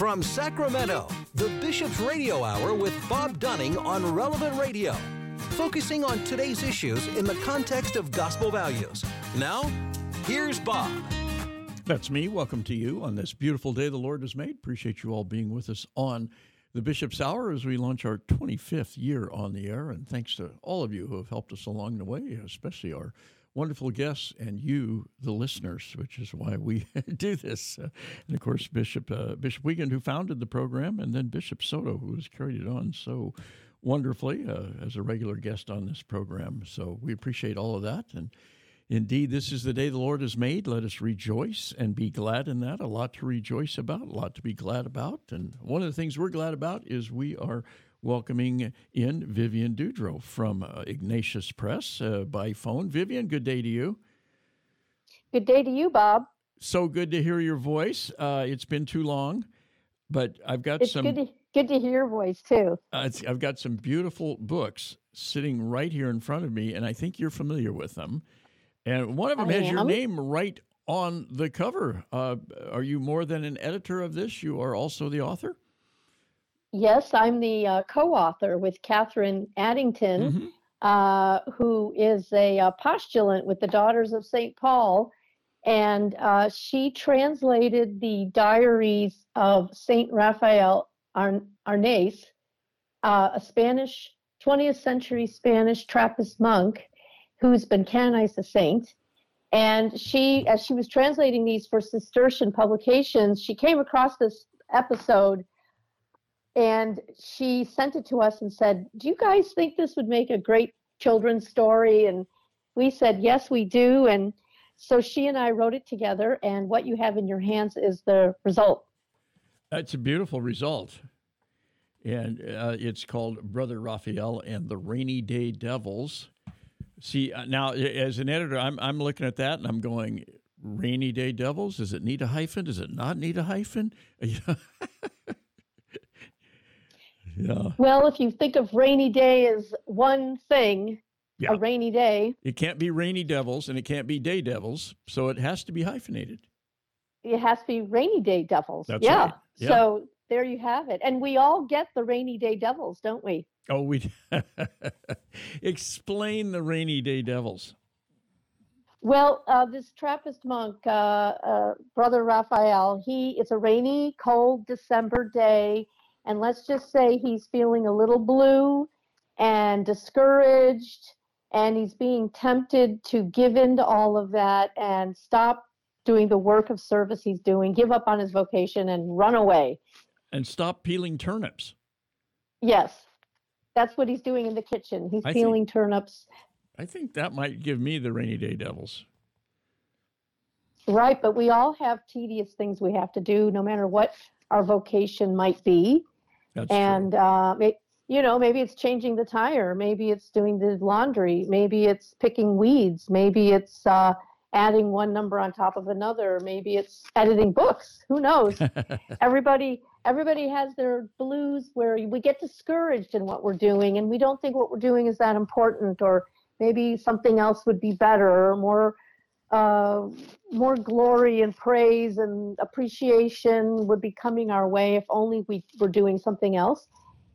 From Sacramento, the Bishop's Radio Hour with Bob Dunning on Relevant Radio, focusing on today's issues in the context of gospel values. Now, here's Bob. That's me. Welcome to you on this beautiful day the Lord has made. Appreciate you all being with us on the Bishop's Hour as we launch our 25th year on the air. And thanks to all of you who have helped us along the way, especially our wonderful guests and you, the listeners, which is why we do this. Uh, and of course, Bishop uh, Bishop Weigand, who founded the program, and then Bishop Soto, who has carried it on so wonderfully uh, as a regular guest on this program. So we appreciate all of that. And indeed, this is the day the Lord has made. Let us rejoice and be glad in that. A lot to rejoice about, a lot to be glad about. And one of the things we're glad about is we are welcoming in Vivian Dudro from uh, Ignatius Press uh, by phone. Vivian, good day to you. Good day to you, Bob. So good to hear your voice. Uh, it's been too long, but I've got it's some. Good to, good to hear your voice too. Uh, I've got some beautiful books sitting right here in front of me, and I think you're familiar with them. And one of them I has your name right on the cover. Uh, are you more than an editor of this? You are also the author. Yes, I'm the uh, co-author with Catherine Addington, Mhm. uh, who is a uh, postulant with the Daughters of St. Paul, and uh, she translated the diaries of Saint Raphael Ar- Arnaiz, uh, a Spanish 20th century Spanish Trappist monk who's been canonized a saint. And she, as she was translating these for Cistercian publications, she came across this episode and she sent it to us and said, Do you guys think this would make a great children's story? And we said, Yes, we do. And so she and I wrote it together, and what you have in your hands is the result. That's a beautiful result. And uh, it's called Brother Raphael and the Rainy Day Devils. See, uh, now as an editor, I'm, I'm looking at that and I'm going, Rainy Day Devils? Does it need a hyphen? Does it not need a hyphen? yeah. Well, if you think of rainy day as one thing, Yeah. a rainy day, It can't be Rainy Devils and it can't be Day Devils, so it has to be hyphenated. it has to be rainy day devils. That's yeah. right. Yeah. So there you have it. And we all get the rainy day devils, don't we? Oh, we explain the Rainy Day Devils. Well, uh, this Trappist monk, uh, uh, Brother Raphael, he it's a rainy, cold December day, and let's just say he's feeling a little blue and discouraged, and he's being tempted to give in to all of that and stop doing the work of service he's doing, give up on his vocation, and run away. And stop peeling turnips. Yes, that's what he's doing in the kitchen. He's I think- peeling turnips. I think that might give me the Rainy Day Devils. Right, but we all have tedious things we have to do, no matter what our vocation might be. That's and uh, you know maybe it's changing the tire maybe it's doing the laundry maybe it's picking weeds maybe it's uh, adding one number on top of another maybe it's editing books who knows? Everybody everybody has their blues where we get discouraged in what we're doing and we don't think what we're doing is that important or maybe something else would be better or more uh, more glory and praise and appreciation would be coming our way if only we were doing something else.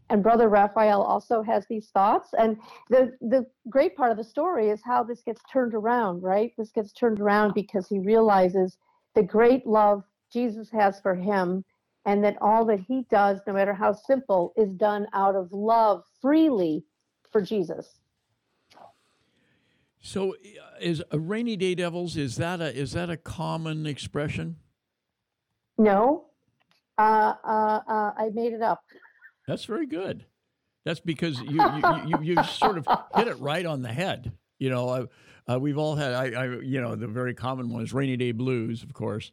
And Brother Raphael also has these thoughts. And the, the great part of the story is how this gets turned around, right? This gets turned around because he realizes the great love Jesus has for him and that all that he does, no matter how simple, is done out of love freely for Jesus. So, uh, is a Rainy Day Devils is that a is that a common expression? No, uh, uh, uh, I made it up. That's very good. That's because you you, you, you sort of hit it right on the head. You know, uh, uh, we've all had I, I you know the very common one is Rainy Day Blues, of course,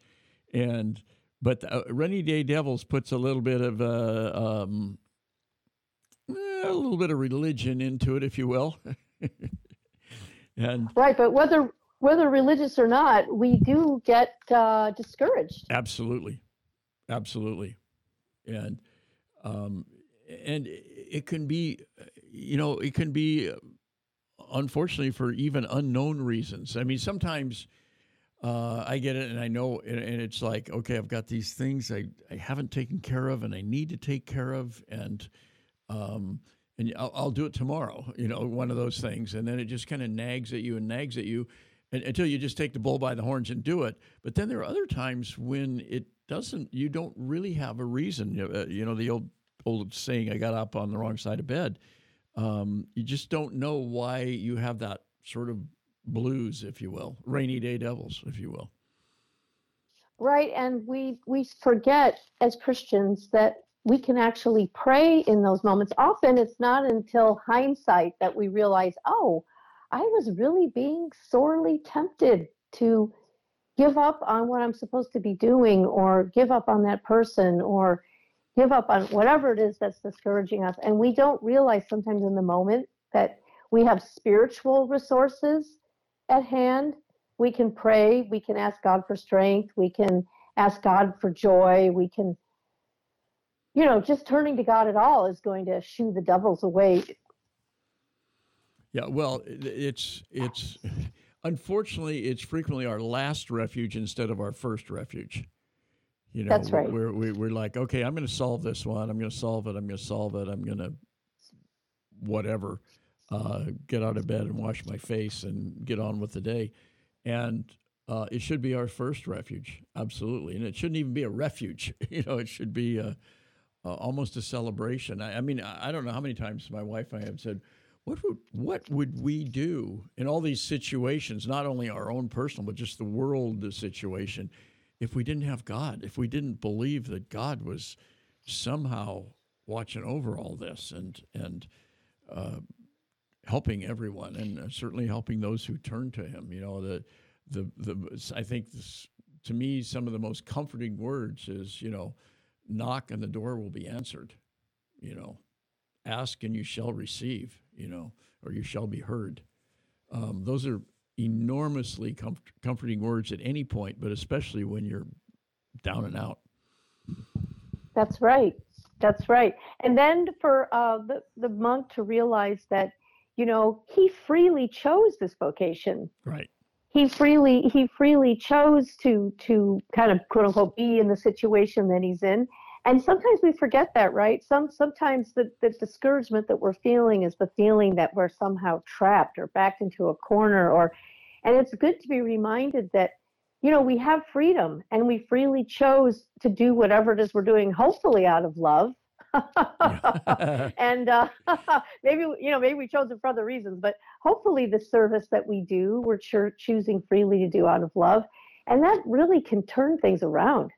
and but uh, Rainy Day Devils puts a little bit of uh, um, eh, a little bit of religion into it, if you will. and Right, but whether whether religious or not, we do get uh, discouraged. Absolutely, absolutely, and um, and it can be, you know, it can be, unfortunately, for even unknown reasons. I mean, sometimes uh, I get it, and I know, and, and, it's like, okay, I've got these things I, I haven't taken care of, and I need to take care of, and um, and I'll, I'll do it tomorrow. You know, one of those things, and then it just kind of nags at you and nags at you, until you just take the bull by the horns and do it. But then there are other times when it doesn't. You don't really have a reason. You know, uh, the old old saying, "I got up on the wrong side of bed." Um, you just don't know why you have that sort of blues, if you will, rainy day devils, if you will. Right, and we we forget as Christians that we can actually pray in those moments. Often it's not until hindsight that we realize, oh, I was really being sorely tempted to give up on what I'm supposed to be doing or give up on that person or give up on whatever it is that's discouraging us. And we don't realize sometimes in the moment that we have spiritual resources at hand. We can pray, we can ask God for strength, we can ask God for joy, we can, you know, just turning to God at all is going to shoo the devils away. Yeah, well, it's it's unfortunately it's frequently our last refuge instead of our first refuge. You know, That's right. We're, we're, we're like, okay, I'm going to solve this one. I'm going to solve it. I'm going to solve it. I'm going to whatever uh, get out of bed and wash my face and get on with the day. And uh, it should be our first refuge, absolutely. And it shouldn't even be a refuge. you know, it should be a, a, almost a celebration. I, I mean, I, I, don't know how many times my wife and I have said, what would what would we do in all these situations? Not only our own personal, but just the world situation, if we didn't have God, if we didn't believe that God was somehow watching over all this and and uh, helping everyone and uh, certainly helping those who turn to him. You know, the the the I think this, to me some of the most comforting words is you know, knock and the door will be answered. You know, ask and you shall receive. You know, or you shall be heard. Um, those are enormously comforting words at any point, but especially when you're down and out. That's right. That's right. And then for uh, the the monk to realize that you know, he freely chose this vocation. Right. He freely he freely chose to to kind of quote unquote be in the situation that he's in. And sometimes we forget that, right? Some sometimes the, the discouragement that we're feeling is the feeling that we're somehow trapped or backed into a corner or and it's good to be reminded that you know we have freedom and we freely chose to do whatever it is we're doing hopefully out of love and uh, maybe you know maybe we chose it for other reasons, but hopefully the service that we do, we're cho- choosing freely to do out of love, and that really can turn things around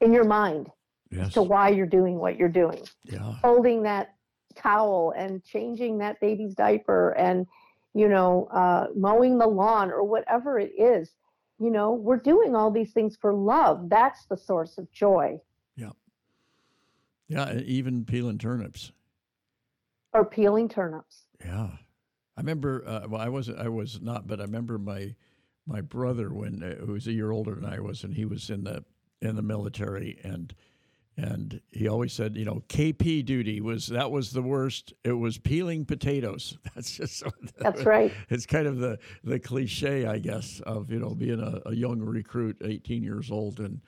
in your mind yes. to why you're doing what you're doing. Yeah. Holding that towel and changing that baby's diaper and you know uh, mowing the lawn or whatever it is. You know, we're doing all these things for love. That's the source of joy. Yeah, even peeling turnips. Or peeling turnips. Yeah, I remember. Uh, well, I wasn't. I was not, but I remember my my brother when uh, who was a year older than I was, and he was in the in the military, and and he always said, you know, KP duty was that was the worst. It was peeling potatoes. That's just that's right. It's kind of the the cliche, I guess, of you know being a, a young recruit, eighteen years old, and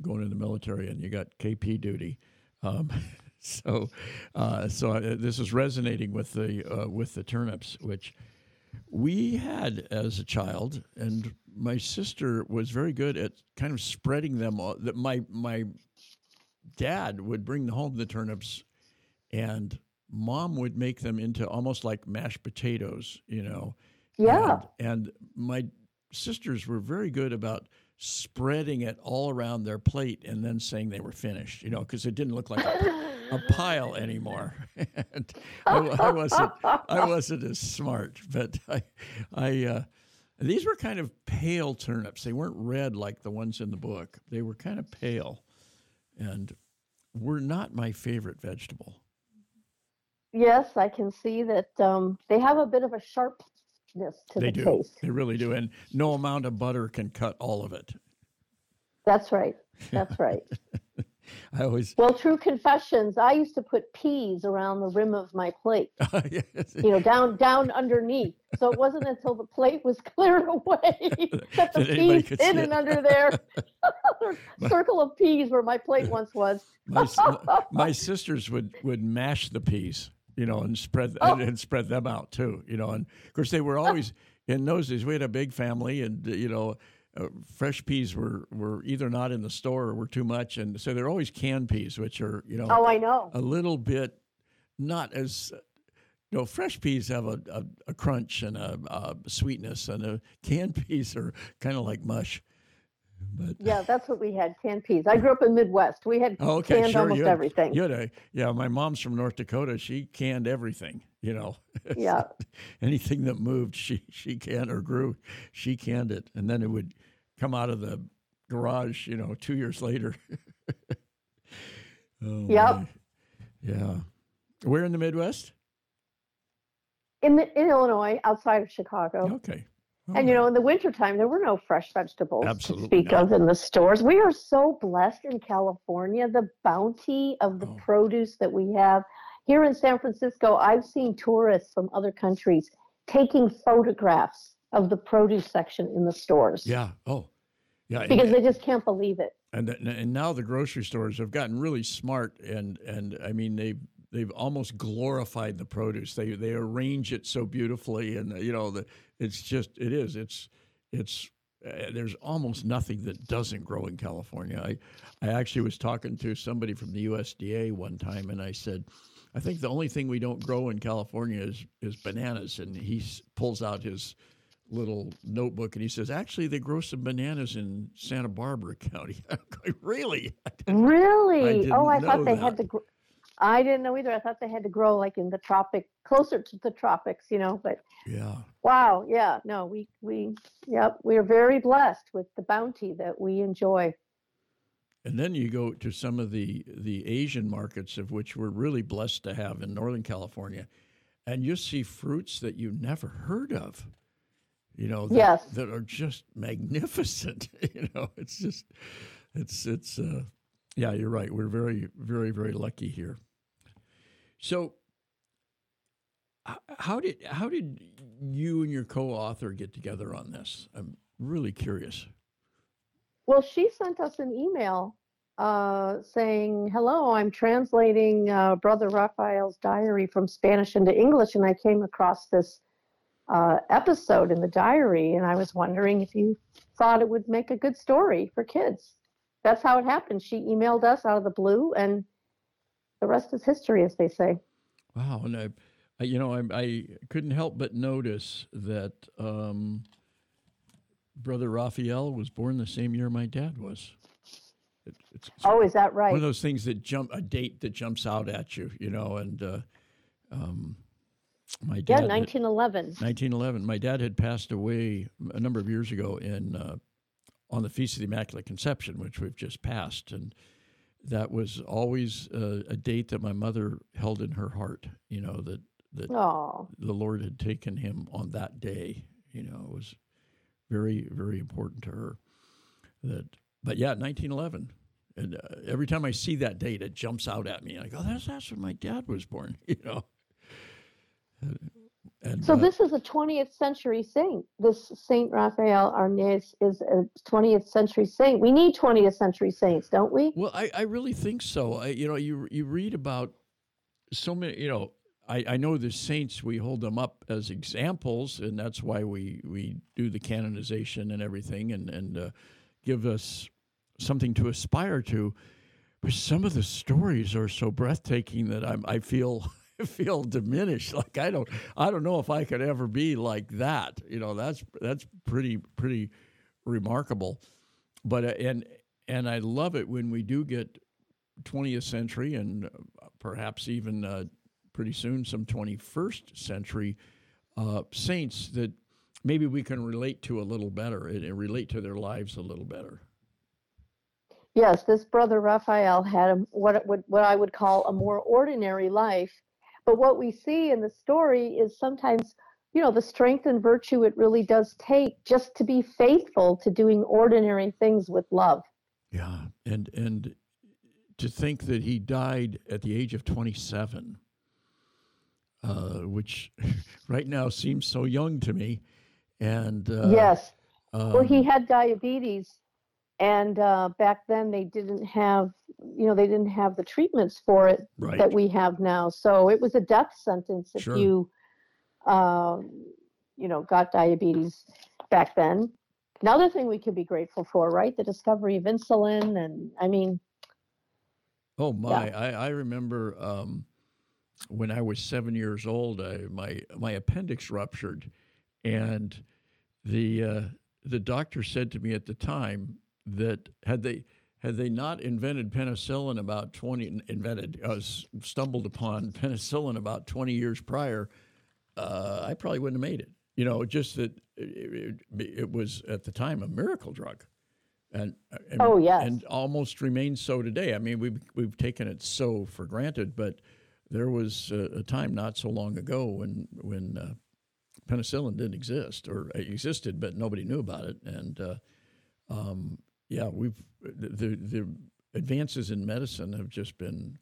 going in the military, and you got KP duty. Um, so, uh, so uh, this is resonating with the uh, with the turnips, which we had as a child, and my sister was very good at kind of spreading them. That my my dad would bring home the turnips, and mom would make them into almost like mashed potatoes, you know. Yeah. And, and my sisters were very good about spreading it all around their plate and then saying they were finished, you know, because it didn't look like a, a pile anymore. and I, I, wasn't, I wasn't as smart, but I, I, uh, these were kind of pale turnips. They weren't red like the ones in the book. They were kind of pale, and were not my favorite vegetable. Yes, I can see that um, they have a bit of a sharp to they the do. taste. They really do, and no amount of butter can cut all of it. That's right. That's right. I always well, true confessions. I used to put peas around the rim of my plate. Oh, you know, down down underneath. So it wasn't until the plate was cleared away that the peas hidden under there. circle of peas where my plate once was. my, my sisters would would mash the peas, you know, and spread oh. and, and spread them out too, you know. And of course, they were always in those days. We had a big family, and you know uh, fresh peas were, were either not in the store or were too much, and so they're always canned peas, which are you know oh I know a little bit not as you know fresh peas have a, a, a crunch and a, a, sweetness, and a canned peas are kind of like mush. But yeah, that's what we had canned peas. I grew up in Midwest. We had oh, okay, canned sure. almost you had, everything. You had a, yeah, my mom's from North Dakota. She canned everything. You know, yeah, anything that moved, she she canned or grew, she canned it, and then it would come out of the garage, you know, two years later. oh, yep. My. Yeah. Where in the Midwest? In the, in Illinois, outside of Chicago. Okay. And you oh. know, in the wintertime, there were no fresh vegetables Absolutely to speak not. of in the stores. We are so blessed in California. The bounty of the oh. produce that we have here in San Francisco. I've seen tourists from other countries taking photographs of the produce section in the stores. Yeah. Oh, yeah, because and, they just can't believe it. And and now the grocery stores have gotten really smart, and and I mean they've they've almost glorified the produce. They they arrange it so beautifully, and you know the it's just it is it's it's uh, there's almost nothing that doesn't grow in California. I I actually was talking to somebody from the USDA one time, and I said. I think the only thing we don't grow in California is is bananas, and he pulls out his little notebook and he says, actually, they grow some bananas in Santa Barbara County. Going, really? Really? I oh, I thought they that. had to. I didn't know either. I thought they had to grow like in the tropic, closer to the tropics, you know. But yeah. Wow. Yeah. No, we we yep. We are very blessed with the bounty that we enjoy. And then you go to some of the the Asian markets of which we're really blessed to have in Northern California, and you see fruits that you never heard of you know, that, yes. that are just magnificent. you know, it's just, it's, it's, uh, yeah, you're right. We're very, very, very lucky here. So, how did how did you and your co-author get together on this? I'm really curious. Well, she sent us an email uh, saying, "Hello, I'm translating uh, Brother Raphael's diary from Spanish into English, and I came across this uh, episode in the diary, and I was wondering if you thought it would make a good story for kids. That's how it happened. She emailed us out of the blue, and the rest is history, as they say. Wow, and I, I you know, I, I, couldn't help but notice that um, Brother Raphael was born the same year my dad was. It, it's, it's oh, is that right? One of those things that jump a date that jumps out at you, you know, and. Uh, um, my dad. Yeah, 1911. 1911. My dad had passed away a number of years ago in uh, on the Feast of the Immaculate Conception, which we've just passed, and that was always uh, a date that my mother held in her heart. You know that that Aww. the Lord had taken him on that day. You know, it was very very important to her. That, but yeah, 1911. And uh, every time I see that date, it jumps out at me. I go, "That's that's when my dad was born." You know. And, so uh, this is a 20th century saint. This Saint Raphael Arnaiz is a 20th century saint. We need 20th century saints, don't we? Well, I, I really think so. I, you know, you you read about so many. You know, I, I know the saints. We hold them up as examples, and that's why we we do the canonization and everything, and and uh, give us something to aspire to. But some of the stories are so breathtaking that I'm I feel. feel diminished. Like I don't, I don't know if I could ever be like that. You know, that's that's pretty pretty remarkable. But uh, and and I love it when we do get 20th century and uh, perhaps even uh, pretty soon some 21st century uh, saints that maybe we can relate to a little better and, relate to their lives a little better. Yes, this brother Raphael had a, what what I would call a more ordinary life but what we see in the story is sometimes, you know, the strength and virtue it really does take just to be faithful to doing ordinary things with love. Yeah, and and to think that he died at the age of 27, uh, which right now seems so young to me. And uh, yes, um, well, he had diabetes, and uh, back then they didn't have, you know, they didn't have the treatments for it right. that we have now. So it was a death sentence if sure. you, um, you know, got diabetes back then. Another thing we could be grateful for, right? The discovery of insulin, and I mean, Oh my! Yeah. I, I remember um, when I was seven years old, I, my my appendix ruptured, and the uh, the doctor said to me at the time that had they had they not invented penicillin about twenty invented uh, stumbled upon penicillin about twenty years prior, uh, I probably wouldn't have made it. You know, just that it, it, it was at the time a miracle drug and, and oh yes, and almost remains so today. I mean, we've we've taken it so for granted, but there was a, a time not so long ago when when uh, penicillin didn't exist or existed, but nobody knew about it. And uh, um, yeah, we've the the advances in medicine have just been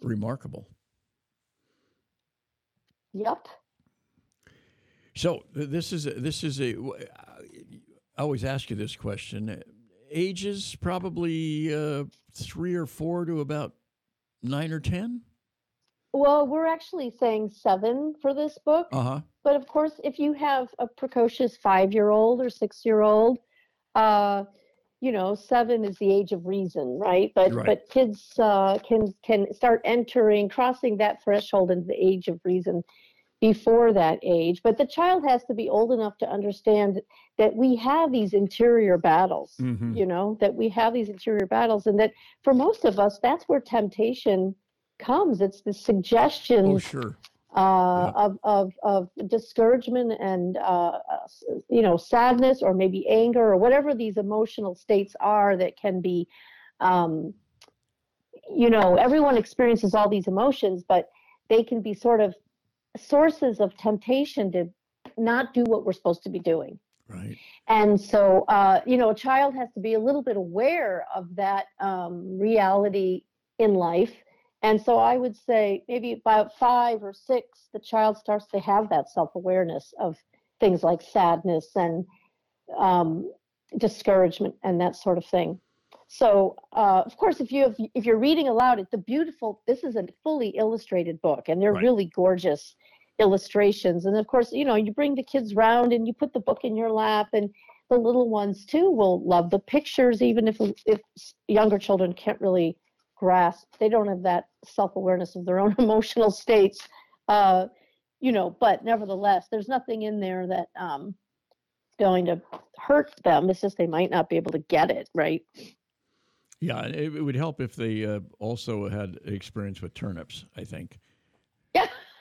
remarkable. Yep. So this is a, this is a. I always ask you this question ages probably uh, three or four to about nine or ten? Well, we're actually saying seven for this book. Uh-huh. But of course, if you have a precocious five year old or six year old, uh, you know, seven is the age of reason, right? But right. but kids uh, can can start entering, crossing that threshold into the age of reason before that age. But the child has to be old enough to understand that we have these interior battles, mm-hmm. you know, that we have these interior battles, and that for most of us, that's where temptation comes. It's the suggestion Oh, sure. Uh, yeah. of, of, of discouragement and uh, you know sadness or maybe anger or whatever these emotional states are that can be um, you know everyone experiences all these emotions but they can be sort of sources of temptation to not do what we're supposed to be doing. Right. And so, uh, you know, a child has to be a little bit aware of that um, reality in life. And so I would say maybe about five or six, the child starts to have that self awareness of things like sadness and um, discouragement and that sort of thing. So, uh, of course, if you have, if you're reading aloud, it's a beautiful. This is a fully illustrated book, and they're right. really gorgeous illustrations. And of course, you know, you bring the kids round and you put the book in your lap, and the little ones too will love the pictures, even if if younger children can't really grasp. They don't have that self awareness of their own emotional states. Uh, you know, but nevertheless, there's nothing in there that um, going to hurt them. It's just they might not be able to get it right. Yeah, it, it would help if they uh, also had experience with turnips. I think.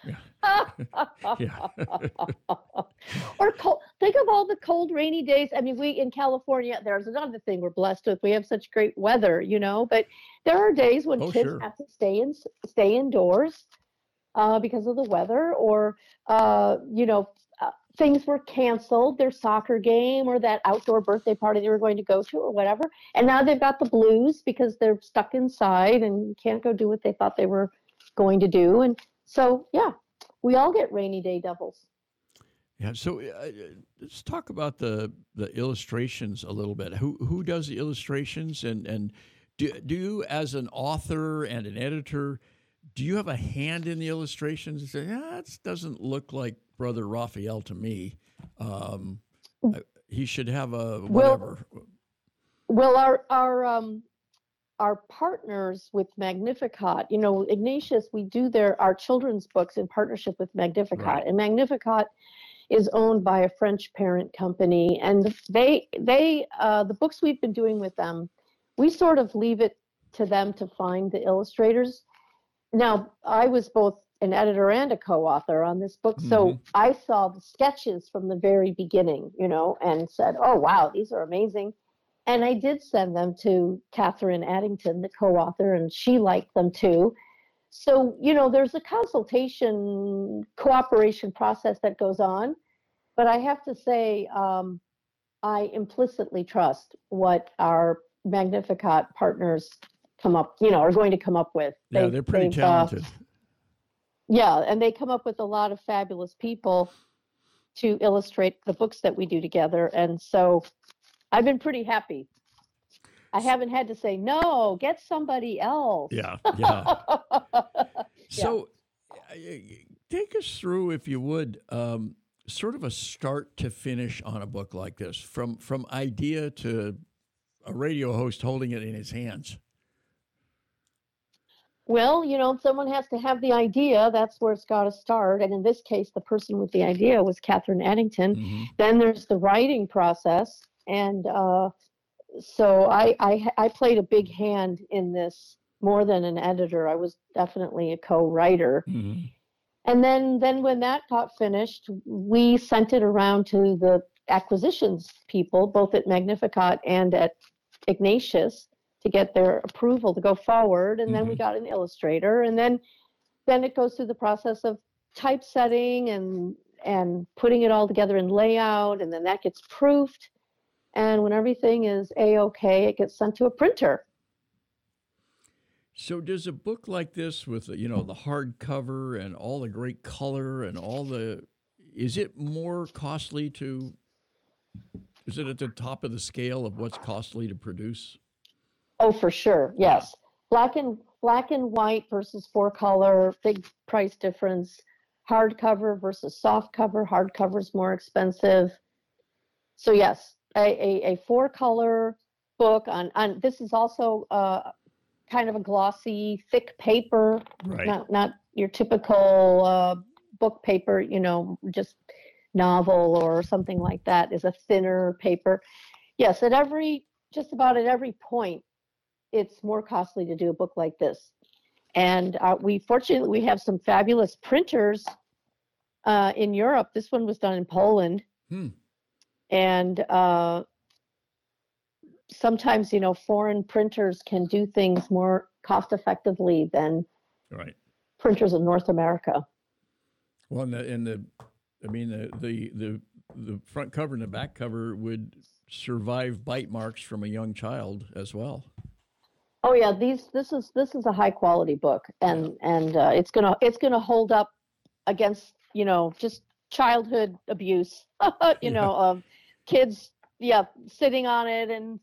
Yeah. Or cold, think of all the cold, rainy days. I mean, we in California, there's another thing we're blessed with. We have such great weather, you know. But there are days when oh, kids sure. have to stay in stay indoors uh, because of the weather, or uh, you know, things were canceled, their soccer game or that outdoor birthday party they were going to go to or whatever. And now they've got the blues because they're stuck inside and can't go do what they thought they were going to do. And so, yeah, we all get rainy day devils. Yeah. So uh, let's talk about the the illustrations a little bit. Who who does the illustrations and and do do you as an author and an editor do you have a hand in the illustrations? And say, yeah, that doesn't look like Brother Raphael to me. Um, he should have a whatever. Well, well our our um, our partners with Magnificat, you know, Ignatius, we do their our children's books in partnership with Magnificat, right. and Magnificat is owned by a French parent company, and they they uh, the books we've been doing with them, we sort of leave it to them to find the illustrators now, I was both an editor and a co-author on this book, so Mhm. I saw the sketches from the very beginning, you know, and said, "Oh wow, these are amazing." And I did send them to Catherine Addington, the co-author, and she liked them too. So, you know, there's a consultation cooperation process that goes on, but I have to say, um, I implicitly trust what our Magnificat partners come up, you know, are going to come up with. Yeah, they, are pretty uh, talented. Uh, yeah, and they come up with a lot of fabulous people to illustrate the books that we do together. And so I've been pretty happy. I haven't had to say, no, get somebody else. Yeah, yeah. so yeah. take us through, if you would, um, sort of a start to finish on a book like this, from, from idea to a radio host holding it in his hands. Well, you know, someone has to have the idea. That's where it's got to start. And in this case, the person with the idea was Catherine Addington. Mm-hmm. Then there's the writing process. And uh, so I, I, I played a big hand in this more than an editor. I was definitely a co-writer. Mm-hmm. And then, then when that got finished, we sent it around to the acquisitions people, both at Magnificat and at Ignatius to get their approval to go forward and mm-hmm. then we mm-hmm. got an illustrator and then then it goes through the process of typesetting and and putting it all together in layout and then that gets proofed and when everything is a-ok it gets sent to a printer so does a book like this with you know the hardcover and all the great color and all the is it more costly to is it at the top of the scale of what's costly to produce Oh, for sure. Yes. Black and black and white versus four color, big price difference. Hardcover versus soft cover. Hardcover is more expensive. So yes, a, a, a four color book on on this is also uh, kind of a glossy, thick paper, right. not not your typical uh, book paper. You know, just novel or something like that is a thinner paper. Yes, at every just about at every point it's more costly to do a book like this. And uh, we fortunately we have some fabulous printers uh, in Europe. This one was done in Poland, hmm. And uh, sometimes you know foreign printers can do things more cost effectively than right. printers in North America. Well, in the, in the I mean the, the the the front cover and the back cover would survive bite marks from a young child as well. Oh yeah, these this is this is a high quality book, and and uh, it's gonna it's gonna hold up against you know just childhood abuse, you yeah. know, of kids yeah sitting on it and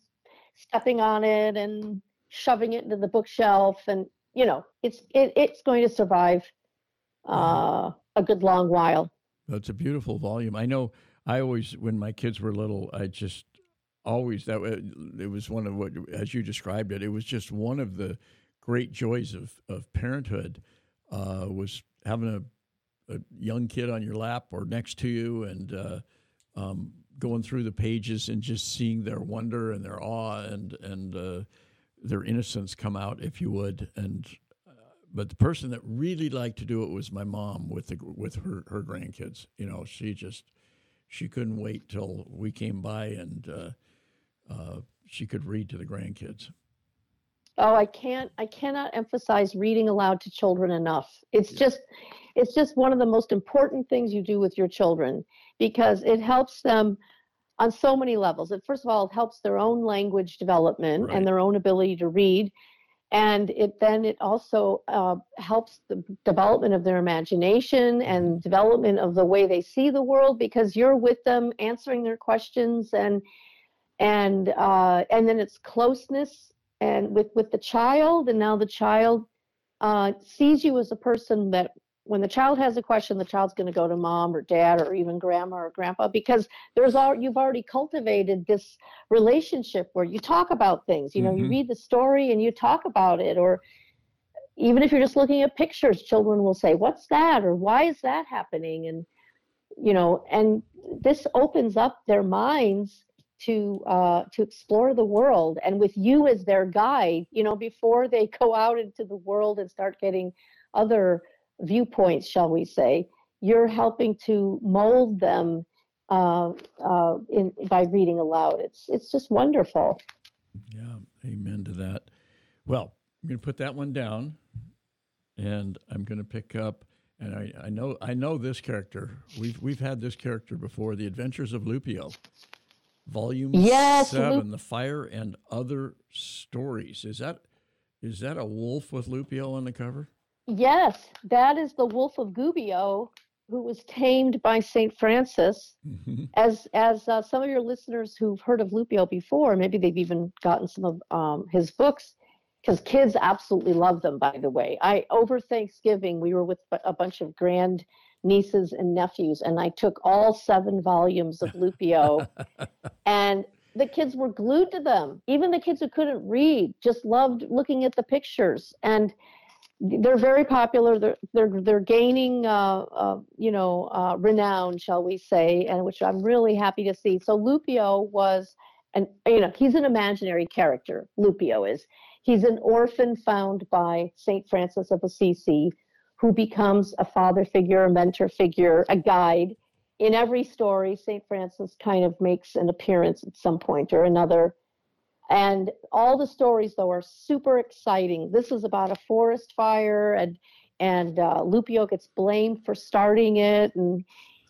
stepping on it and shoving it into the bookshelf, and you know it's it, it's going to survive uh, a good long while. That's a beautiful volume. I know. I always, when my kids were little, I just always that it was one of what as you described it it was just one of the great joys of of parenthood uh, was having a, a, young kid on your lap or next to you and uh, um, going through the pages and just seeing their wonder and their awe and and uh, their innocence come out if you would and uh, but the person that really liked to do it was my mom with the with her her grandkids you know she just she couldn't wait till we came by and uh, uh, she could read to the grandkids. Oh, I can't. I cannot emphasize reading aloud to children enough. It's yeah. just, it's just one of the most important things you do with your children because it helps them on so many levels. It first of all it helps their own language development right. and their own ability to read, and it then it also uh, helps the development of their imagination and development of the way they see the world because you're with them answering their questions and and uh, and then it's closeness and with with the child and now the child uh, sees you as a person that when the child has a question the child's going to go to mom or dad or even grandma or grandpa because there's all you've already cultivated this relationship where you talk about things you know mm-hmm. you read the story and you talk about it or even if you're just looking at pictures children will say what's that or why is that happening and you know and this opens up their minds to uh, to explore the world and with you as their guide you know before they go out into the world and start getting other viewpoints shall we say you're helping to mold them uh, uh, in, by reading aloud it's it's just wonderful yeah amen to that well i'm going to put that one down and i'm going to pick up and I, I know I know this character. We've we've had this character before, The Adventures of Loupio. Volume yes, seven, The Fire and Other Stories. Is that Is that a wolf with Loupio on the cover? Yes, that is the Wolf of Gubbio, who was tamed by Saint Francis. Mm-hmm. As as uh, some of your listeners who've heard of Loupio before, maybe they've even gotten some of um, his books, because kids absolutely love them. By the way, I over Thanksgiving we were with a bunch of grand nieces and nephews, and I took all seven volumes of Loupio, and the kids were glued to them. Even the kids who couldn't read just loved looking at the pictures and they're very popular. They're they're they're gaining, uh, uh, you know, uh, renown, shall we say, and which I'm really happy to see. So Loupio was, an you know, he's an imaginary character. Loupio is. He's an orphan found by Saint Francis of Assisi, who becomes a father figure, a mentor figure, a guide. In every story, Saint Francis kind of makes an appearance at some point or another and all the stories, though, are super exciting. This is about a forest fire, and and uh, Loupio gets blamed for starting it, and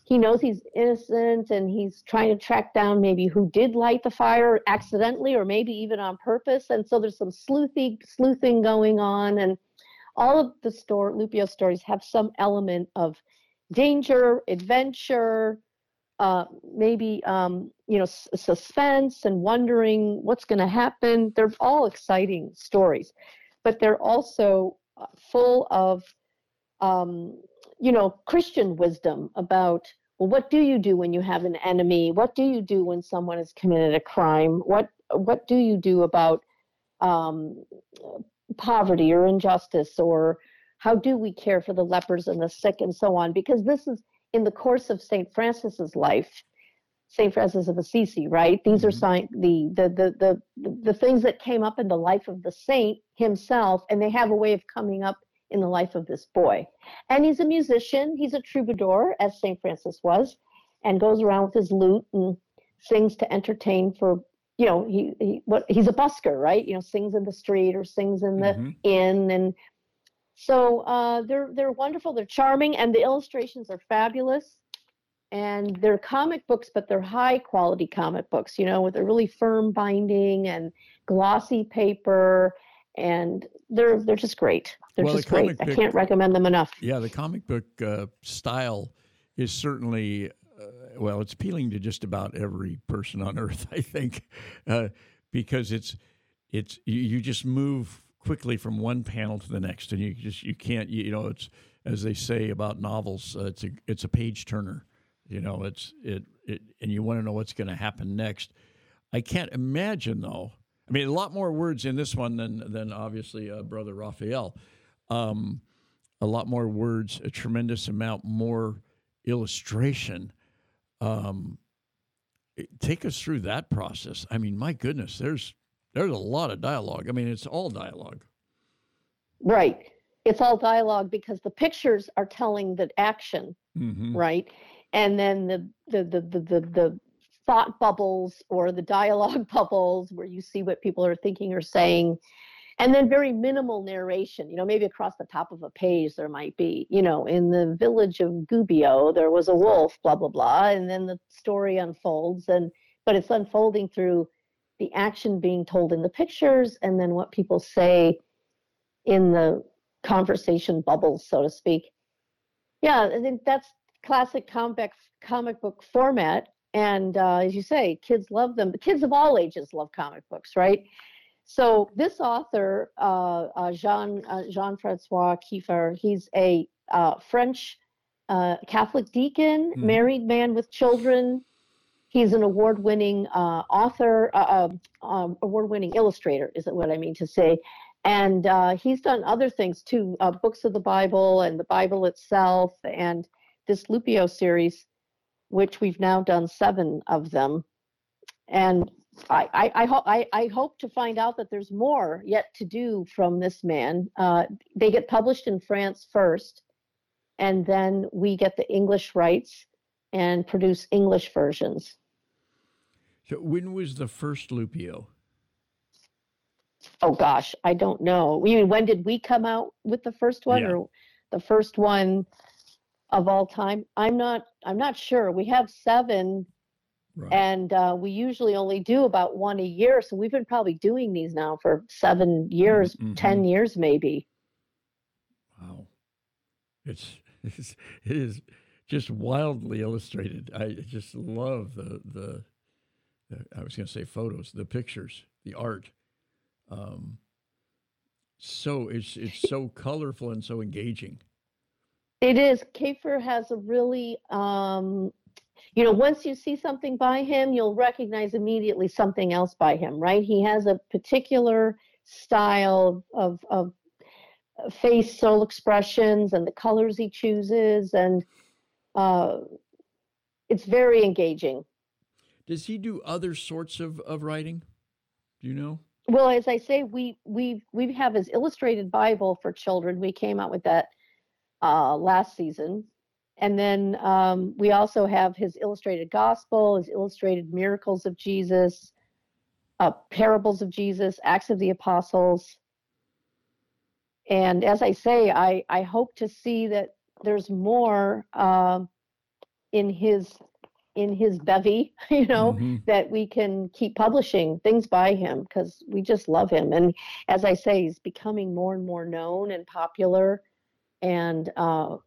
he knows he's innocent, and he's trying to track down maybe who did light the fire accidentally, or maybe even on purpose. And so there's some sleuthing sleuthing going on, and all of the story Loupio stories have some element of danger, adventure, uh, maybe um, you know s- suspense and wondering what's going to happen. They're all exciting stories, but they're also uh, full of um, you know Christian wisdom about well, what do you do when you have an enemy? What do you do when someone has committed a crime? What what do you do about um, poverty or injustice or how do we care for the lepers and the sick and so on? Because this is in the course of St. Francis's life, St. Francis of Assisi, right? These are mm-hmm. the, the, the, the, the things that came up in the life of the saint himself, and they have a way of coming up in the life of this boy. And he's a musician, he's a troubadour, as St. Francis was, and goes around with his lute and sings to entertain for you know he, he what he's a busker right you know sings in the street or sings in the mm-hmm. inn and so uh, they're they're wonderful. They're charming, and the illustrations are fabulous. And they're comic books, but they're high quality comic books. You know, with a really firm binding and glossy paper, and they're they're just great. They're well, just the great. Book, I can't recommend them enough. Yeah, the comic book uh, style is certainly uh, well, it's appealing to just about every person on earth, I think, uh, because it's it's you, you just move quickly from one panel to the next, and you just you can't you, know it's as they say about novels, uh, it's a it's a page turner. You know, it's it it, and you want to know what's going to happen next. I can't imagine though. I mean, a lot more words in this one than than obviously uh, Brother Raphael. Um, a lot more words, a tremendous amount more illustration. Um, take us through that process. I mean, my goodness, there's there's a lot of dialogue. I mean, it's all dialogue. Right. It's all dialogue because the pictures are telling the action, mm-hmm. right? And then the the, the the the the thought bubbles or the dialogue bubbles where you see what people are thinking or saying and then very minimal narration you know maybe across the top of a page there might be you know in the village of gubbio there was a wolf blah blah blah and then the story unfolds and but it's unfolding through the action being told in the pictures and then what people say in the conversation bubbles, so to speak. Yeah, I think that's classic comic comic book format. And uh, as you say, kids love them. The kids of all ages love comic books, right? So this author, uh, uh, Jean uh, Jean Francois Kieffer, he's a uh, French uh, Catholic deacon, mm. married man with children, He's an award-winning uh, author, uh, um, um, award-winning illustrator, is what I mean to say. And uh, he's done other things too, uh, books of the Bible and the Bible itself, and this Loupio series, which we've now done seven of them. And I, I, I, ho- I, I hope to find out that there's more yet to do from this man. Uh, they get published in France first, and then we get the English rights and produce English versions. So when was the first Loupio? Oh gosh, I don't know. You mean when did we come out with the first one, yeah. or the first one of all time? I'm not. I'm not sure. We have seven. Right. And uh, we usually only do about one a year. So we've been probably doing these now for seven years, mm-hmm. 10 years maybe. Wow. It's, it's, it is just wildly illustrated. I just love the, the, the I was going to say photos, the pictures, the art. Um, so it's, it's so colorful and so engaging. It is. Kafer has a really um, you know, once you see something by him, you'll recognize immediately something else by him, right? He has a particular style of, of face soul expressions and the colors he chooses, and uh, it's very engaging. Does he do other sorts of, of writing? Do you know? Well, as I say, we we we have his illustrated Bible for children. We came out with that uh, last season, and then um, we also have his illustrated gospel, his illustrated miracles of Jesus, uh, parables of Jesus, Acts of the Apostles. And as I say, I, I hope to see that there's more uh, in his in his bevy, you know, mm-hmm. that we can keep publishing things by him because we just love him. And as I say, he's becoming more and more known and popular. And uh,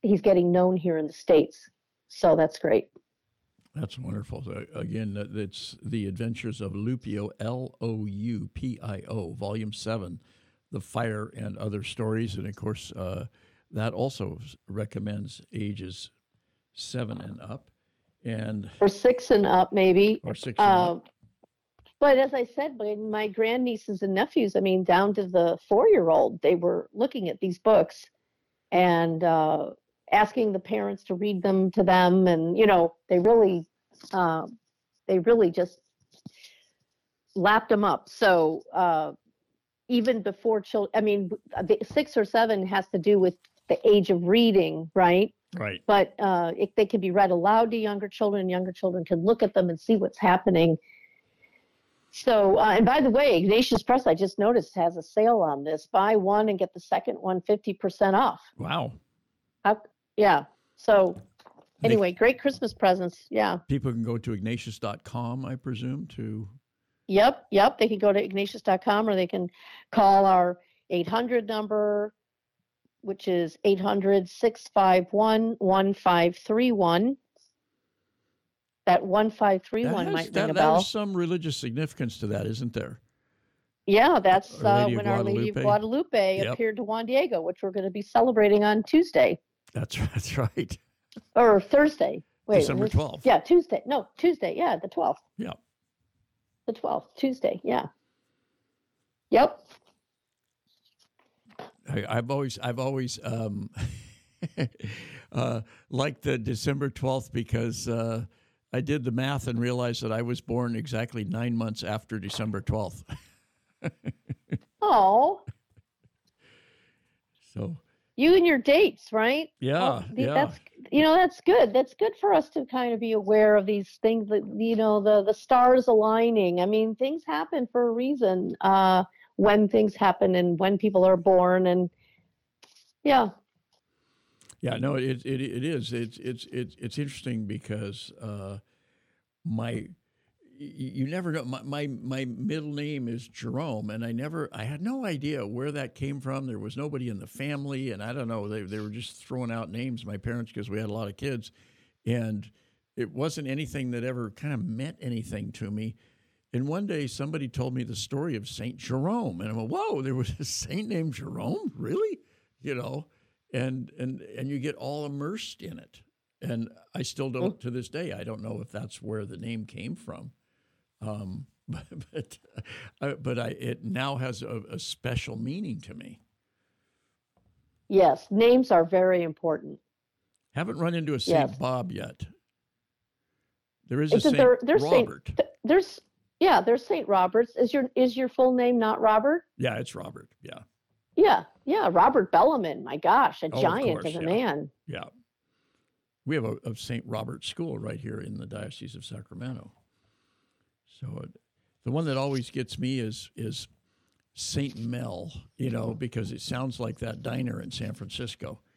he's getting known here in the states. So that's great. That's wonderful. So again, it's the Adventures of Loupio, L O U P I O, Volume Seven, the Fire and Other Stories, and of course uh, that also recommends ages seven and up, and or six and up maybe, or six and uh, up. But as I said, my, my grandnieces and nephews, I mean, down to the four year old, they were looking at these books and uh, asking the parents to read them to them and you know they really uh, they really just lapped them up. So uh, even before children i mean six or seven has to do with the age of reading right right but uh, it, they can be read aloud to younger children and younger children can look at them and see what's happening so, uh, and by the way, Ignatius Press, I just noticed, has a sale on this. Buy one and get the second one 50% off. Wow. How, yeah. So, anyway, they, great Christmas presents. Yeah. People can go to ignatius.com, I presume, to. Yep. Yep. They can go to ignatius.com or they can call our 800 number, which is 800 651 1531 that 1531 has, might that, ring a bell. There's some religious significance to that, isn't there? Yeah, that's uh, when Our Lady of Guadalupe yep. appeared to Juan Diego, which we're going to be celebrating on Tuesday. That's that's right. Or Thursday. Wait, December 12th. Yeah, Tuesday. No, Tuesday. Yeah, the 12th. Yeah. The 12th, Tuesday. Yeah. Yep. I, have always, I've always um, uh, liked the December 12th because uh, I did the math and realized that I was born exactly nine months after December 12th. oh. So. You and your dates, right? Yeah, oh, the, yeah. That's you know that's good. That's good for us to kind of be aware of these things that you know the the stars aligning. I mean, things happen for a reason. Uh, when things happen and when people are born and yeah, yeah, no, it it, it is. It's it's it's it's interesting because uh, my you never know. My, my my middle name is Jerome, and I never I had no idea where that came from. There was nobody in the family, and I don't know. They they were just throwing out names. My parents because we had a lot of kids, and it wasn't anything that ever kind of meant anything to me. And one day somebody told me the story of Saint Jerome, and I went, "Whoa, there was a saint named Jerome, really?" You know and and and you get all immersed in it. And I still don't to this day. I don't know if that's where the name came from, um, but but, uh, but I, it now has a, a, special meaning to me. Yes, names are very important. Haven't run into a Saint yes. Bob yet. There is a Saint there, there's Robert. Saint, there's yeah, there's Saint Robert's. Is your is your full name not Robert? Yeah, it's Robert. Yeah. Yeah, yeah, Robert Bellarmine. My gosh, a oh, giant of, course, of a yeah. man. Yeah, we have a, a St. Robert School right here in the Diocese of Sacramento. So uh, the one that always gets me is is St. Mel, you know, because it sounds like that diner in San Francisco.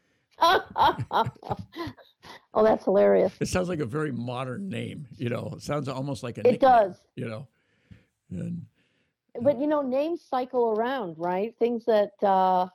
Oh, that's hilarious. It sounds like a very modern name. You know, it sounds almost like a. It nickname, does. You know, and But you know, names cycle around, right? Things that uh,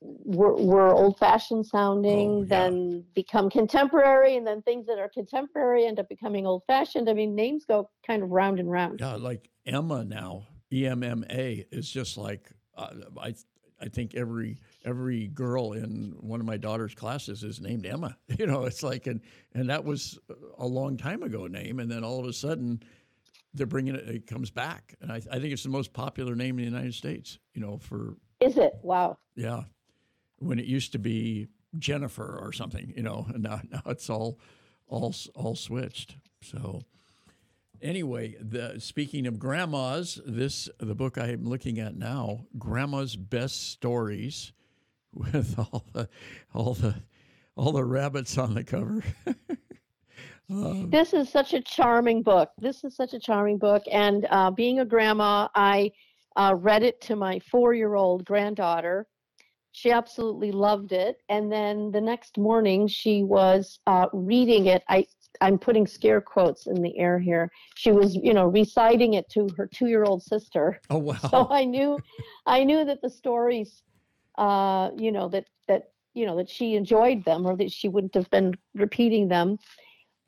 were, were old-fashioned sounding, Oh, yeah. then become contemporary, and then things that are contemporary end up becoming old-fashioned. I mean, names go kind of round and round. yeah, like Emma now, E M M A is just like uh, I. I think every every girl in one of my daughter's classes is named Emma. You know, it's like and and that was a long time ago name, and then all of a sudden they're bringing it. It comes back, and I, I think it's the most popular name in the United States. You know, for Is it? Wow. Yeah. When it used to be Jennifer or something, you know, and now, now it's all all all switched. So anyway, the speaking of grandmas, this the book I am looking at now, Grandma's Best Stories with all the all the all the rabbits on the cover. Um, This is such a charming book. This is such a charming book. And uh, being a grandma, I uh, read it to my four year old granddaughter. She absolutely loved it. And then the next morning, she was uh, reading it. I, I'm putting scare quotes in the air here. She was, you know, reciting it to her two year old sister. oh wow. So I knew, I knew that the stories, uh, you know, that that you know that she enjoyed them, or that she wouldn't have been repeating them.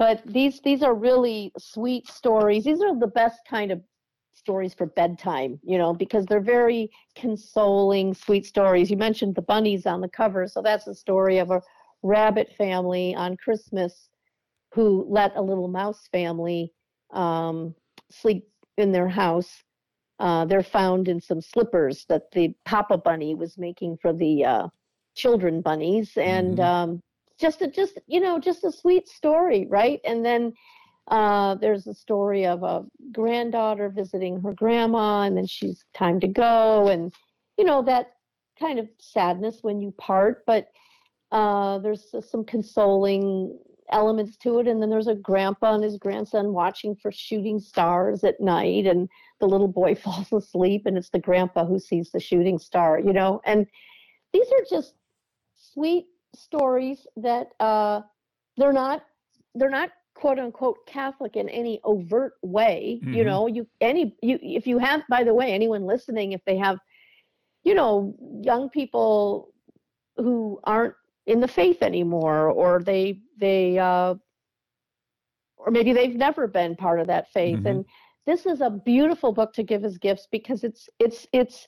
But these these are really sweet stories. These are the best kind of stories for bedtime, you know, because they're very consoling, sweet stories. You mentioned the bunnies on the cover, so that's a story of a rabbit family on Christmas who let a little mouse family um, sleep in their house uh, they're found in some slippers that the Papa Bunny was making for the uh, children bunnies, and Mhm. um, just a just you know just a sweet story, right? And then uh, there's a story of a granddaughter visiting her grandma, and then she's time to go, and you know that kind of sadness when you part, but uh, there's some consoling elements to it. And then there's a grandpa and his grandson watching for shooting stars at night, and the little boy falls asleep, and it's the grandpa who sees the shooting star, you know. And these are just sweet stories that uh, they're not they're not quote unquote Catholic in any overt way. You Mhm. know, you any you if you have by the way anyone listening if they have you know young people who aren't in the faith anymore or they they uh or maybe they've never been part of that faith Mhm. and this is a beautiful book to give as gifts because it's it's it's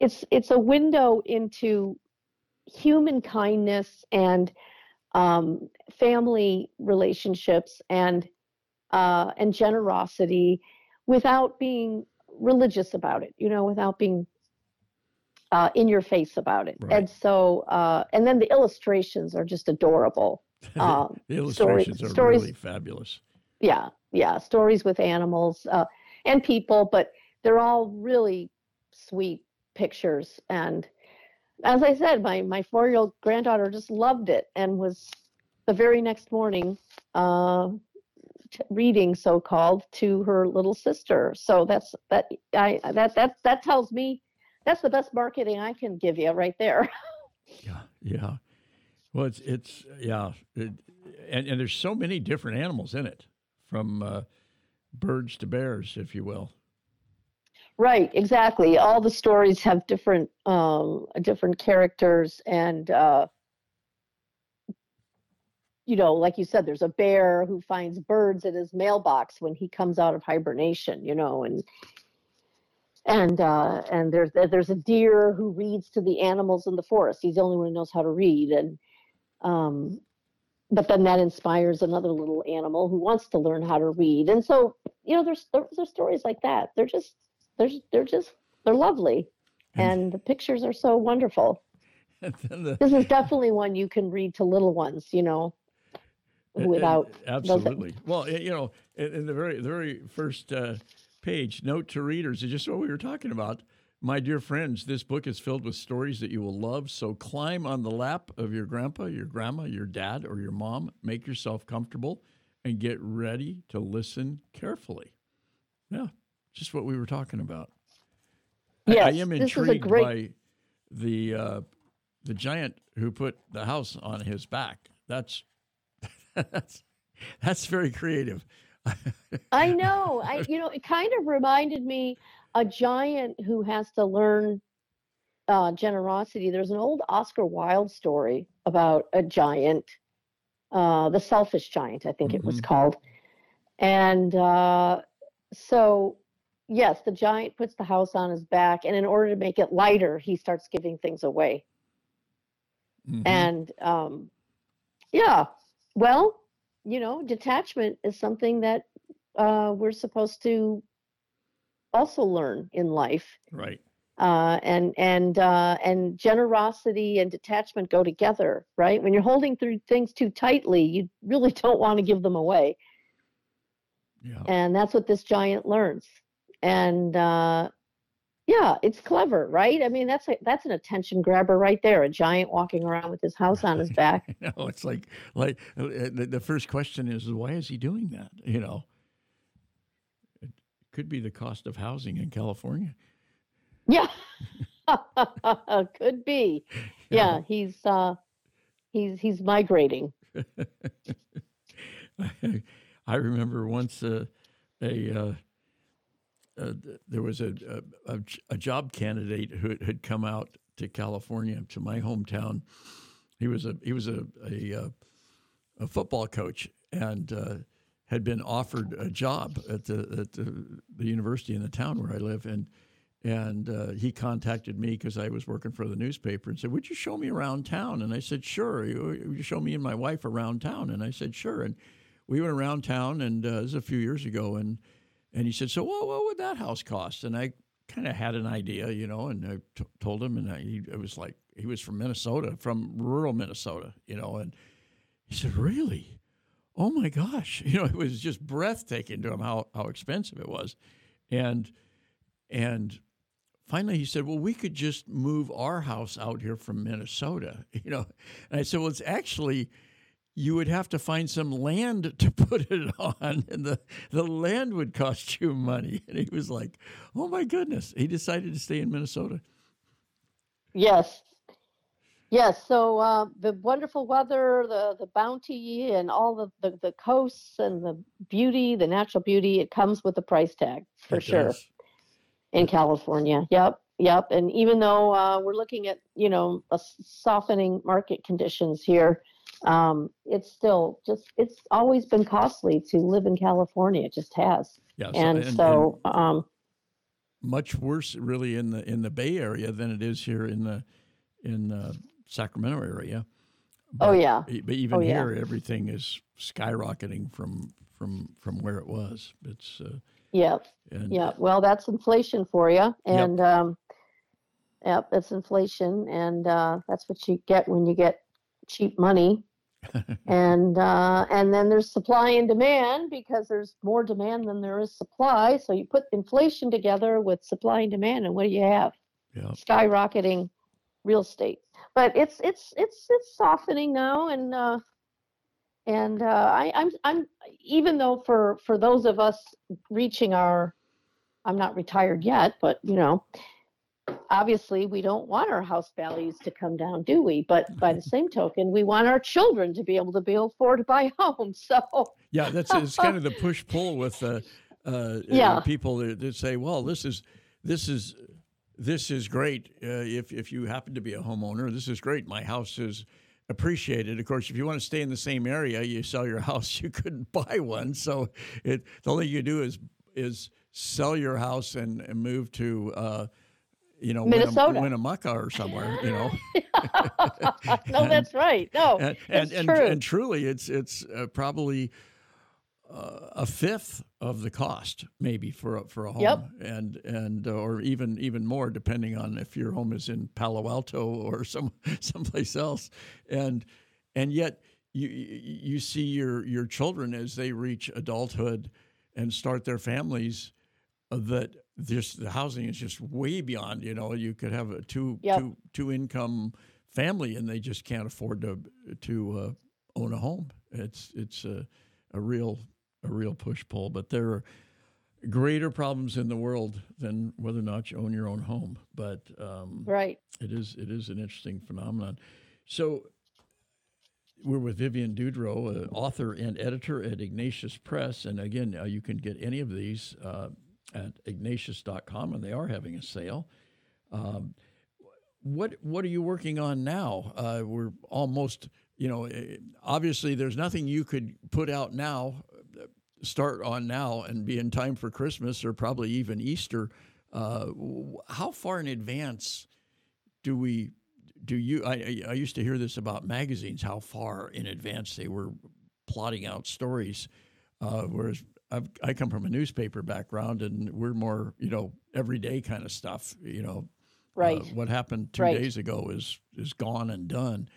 it's it's a window into human kindness and um, family relationships and uh, and generosity without being religious about it you know without being uh, in your face about it Right. and so uh, and then the illustrations are just adorable um, the illustrations are stories- really fabulous. yeah yeah stories with animals uh, and people but they're all really sweet pictures and as i said my my four year old granddaughter just loved it and was the very next morning uh, t- reading so called to her little sister so that's that i that that that tells me that's the best marketing i can give you right there Yeah, yeah. Well, it's it's yeah, it, and and there's so many different animals in it, from uh, birds to bears, if you will. Right, exactly. All the stories have different um different characters and uh you know, like you said, there's a bear who finds birds in his mailbox when he comes out of hibernation, you know, and and uh and there's there's a deer who reads to the animals in the forest. He's the only one who knows how to read and um but then that inspires another little animal who wants to learn how to read. And so, you know, there's there's, there's stories like that. They're just they're they're just they're lovely and the pictures are so wonderful the, this is definitely one you can read to little ones you know without absolutely. Well, it- you know, in, in the very the very first uh, page, note to readers is just what we were talking about. My dear friends, this book is filled with stories that you will love. So climb on the lap of your grandpa, your grandma, your dad, or your mom. Make yourself comfortable and get ready to listen carefully. Yeah, just what we were talking about. I- I, Yes, am this is a intrigued great- by the uh, the giant who put the house on his back. That's that's that's very creative. I know. I you know it kind of reminded me a giant who has to learn uh, generosity. There's an old Oscar Wilde story about a giant, uh, the selfish giant, I think mm-hmm. it was mm-hmm. called. And uh, so, yes, the giant puts the house on his back, and in order to make it lighter, he starts giving things away. Mm-hmm. And um, yeah, well, you know, detachment is something that uh, we're supposed to also learn in life. Right. Uh, and and uh, and generosity and detachment go together, right? When you're holding through things too tightly, you really don't want to give them away. Yeah. And that's what this giant learns. And uh, yeah, it's clever, right? I mean, that's a, that's an attention grabber right there. A giant walking around with his house on his back. no, it's like like uh, the, the first question is, why is he doing that? You know, it could be the cost of housing in California. Yeah, could be. Yeah, he's uh, he's he's migrating. I remember once uh, a uh, uh, there was a, a, a, job candidate who had come out to California to my hometown. He was a he was a a, uh, a football coach and uh, had been offered a job at the at the, the, university in the town where I live and and uh, he contacted me because I was working for the newspaper and said, "Would you show me around town?" And I said, "Sure." Would you show me and my wife around town? And I said, "Sure." And we went around town, and uh, this was a few years ago, and and he said, "So, well, what would that house cost?" And I kind of had an idea, you know, and I t- told him, and I, he it was like he was from Minnesota, from rural Minnesota, you know, and he said, "Really? Oh my gosh!" You know, it was just breathtaking to him how how expensive it was, and and finally he said, "Well, we could just move our house out here from Minnesota," you know, and I said, "Well, it's actually." You would have to find some land to put it on, and the, the land would cost you money. And he was like, oh my goodness. He decided to stay in Minnesota. Yes. Yes. So uh, the wonderful weather, the, the bounty, and all the, the, the, coasts and the beauty, the natural beauty, it comes with a price tag for it sure does. in California. Yep. Yep. And even though uh, we're looking at, you know, softening market conditions here, um, it's still just it's always been costly to live in California. It just has. Yeah, so, and, and, so and um, much worse really in the in the Bay Area than it is here in the in the Sacramento area. Oh, but, oh yeah. But even oh, here, yeah. everything is skyrocketing from from from where it was. It's uh, yeah, yeah. Well, that's inflation for you, and yep. um, yep, that's inflation, and uh, that's what you get when you get cheap money and uh, and then there's supply and demand because there's more demand than there is supply. So you put inflation together with supply and demand, and what do you have? Yeah. Skyrocketing real estate. But it's it's it's it's softening now, and uh, and uh, I, I'm I'm even though for for those of us reaching our, I'm not retired yet, but you know, obviously we don't want our house values to come down, do we? But by the same token, we want our children to be able to be able to afford to buy homes. So yeah, that's it's kind of the push pull with uh, uh, yeah. people that, that, say, well, this is this is this is great uh, if if you happen to be a homeowner. This is great. My house is appreciated. Of course, if you want to stay in the same area, you sell your house. You couldn't buy one, so it the only thing you do is is sell your house and, and move to uh, you know, Minnesota, Winnemucca or somewhere, you know. no, and, that's right. No, and and, and, true. and, truly, it's it's uh, probably uh, a fifth of the cost, maybe for a, for a home, yep. and and uh, or even even more, depending on if your home is in Palo Alto or some someplace else, and and yet you you see your your children as they reach adulthood and start their families that this the housing is just way beyond. You know, you could have a two yep. two two income family, and they just can't afford to to uh, own a home. It's it's a, a real a real push pull. But there are greater problems in the world than whether or not you own your own home. But um, right, it is it is an interesting phenomenon. So we're with Vivian Dudro, uh, author and editor at Ignatius Press. And again, uh, you can get any of these uh, at ignatius.com, and they are having a sale. Um, what what are you working on now? Uh, we're almost, you know, eh, obviously there's nothing you could put out now, start on now, and be in time for Christmas or probably even Easter. Uh, how far in advance do we do you? I, I used to hear this about magazines, how far in advance they were plotting out stories, uh, whereas I've, i come from a newspaper background, and we're more you know everyday kind of stuff. You know, right? Uh, what happened two right. days ago is is gone and done.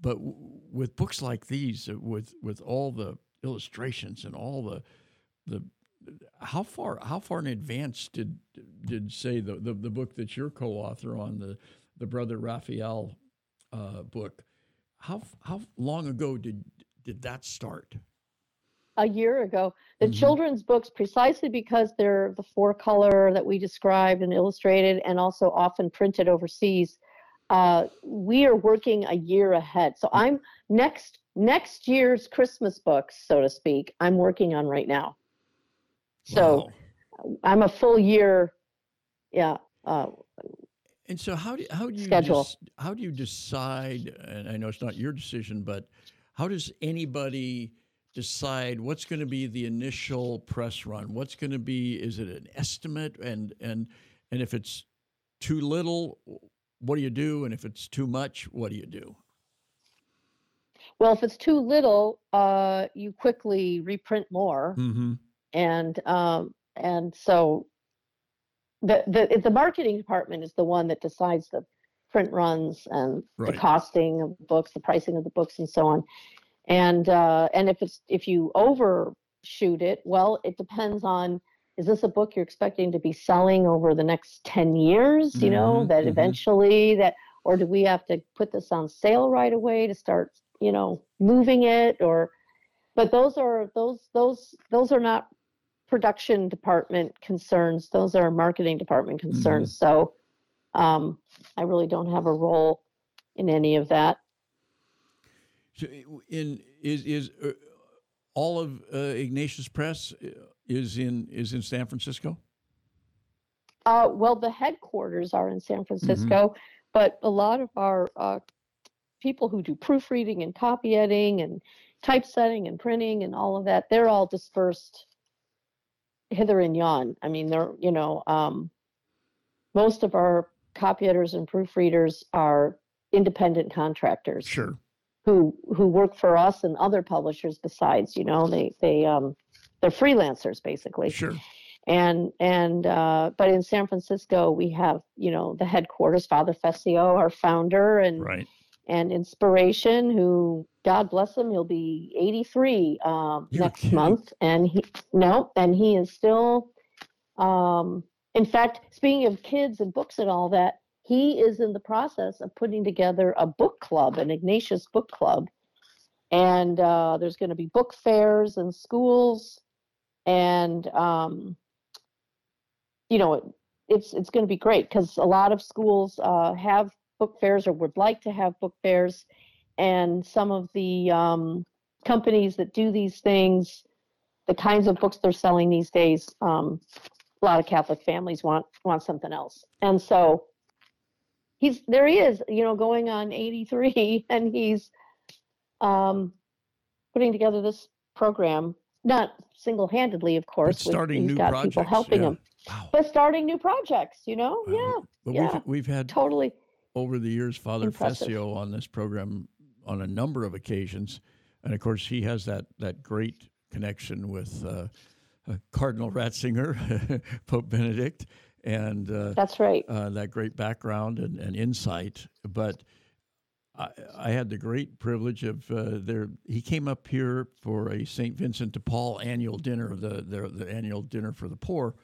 But w- with books like these, uh, with with all the illustrations and all the the how far how far in advance did did say the, the, the book that you're co-author on the the brother Raphael uh, book how how long ago did did that start a year ago the mm-hmm. children's books precisely because they're the four color that we described and illustrated and also often printed overseas uh, we are working a year ahead so i'm next next year's christmas books so to speak i'm working on right now so wow. I'm a full year, yeah. Uh, and so how do how do you schedule. Des- how do you decide? And I know it's not your decision, but how does anybody decide what's going to be the initial press run? What's going to be? Is it an estimate? And and and if it's too little, what do you do? And if it's too much, what do you do? Well, if it's too little, uh, you quickly reprint more. Mm-hmm and um, and so the, the the marketing department is the one that decides the print runs and right. the costing of books, the pricing of the books, and so on. And uh, and if it's if you overshoot it, well, it depends on is this a book you're expecting to be selling over the next 10 years you know mm-hmm, that mm-hmm. eventually that or do we have to put this on sale right away to start you know moving it or but those are those those those are not production department concerns. Those are marketing department concerns. Mm-hmm. So um, I really don't have a role in any of that. So in is is uh, all of uh, Ignatius Press uh, is in is in San Francisco. Uh, well, the headquarters are in San Francisco, mm-hmm. but a lot of our uh, people who do proofreading and copy editing and typesetting and printing and all of that, they're all dispersed hither and yon. I mean, they're, you know, um, most of our copy editors and proofreaders are independent contractors. Sure. Who who work for us and other publishers besides, you know, they they um they're freelancers basically. Sure. And and uh, but in San Francisco we have, you know, the headquarters, Father Fessio, our founder, and right and Inspiration, who God bless him, he'll be 83 um, next kidding. month, and he no, and he is still. Um, in fact, speaking of kids and books and all that, he is in the process of putting together a book club, an Ignatius book club, and uh, there's going to be book fairs and schools, and um, you know, it, it's it's going to be great because a lot of schools uh, have book fairs or would like to have book fairs. And some of the um, companies that do these things, the kinds of books they're selling these days, um, a lot of Catholic families want want something else. And so he's there he is, you know, going on 83, and he's um, putting together this program, not single-handedly, of course. But starting with, new got projects, people helping yeah. him, wow. but starting new projects. You know, uh, yeah, but yeah. We've, we've had totally over the years Father Impressive. Fessio on this program on a number of occasions, and of course he has that that great connection with uh, uh, Cardinal Ratzinger, Pope Benedict, and uh, that's right. Uh, that great background and, and insight. But I, I, had the great privilege of uh, there. He came up here for a Saint Vincent de Paul annual dinner, the the, the annual dinner for the poor.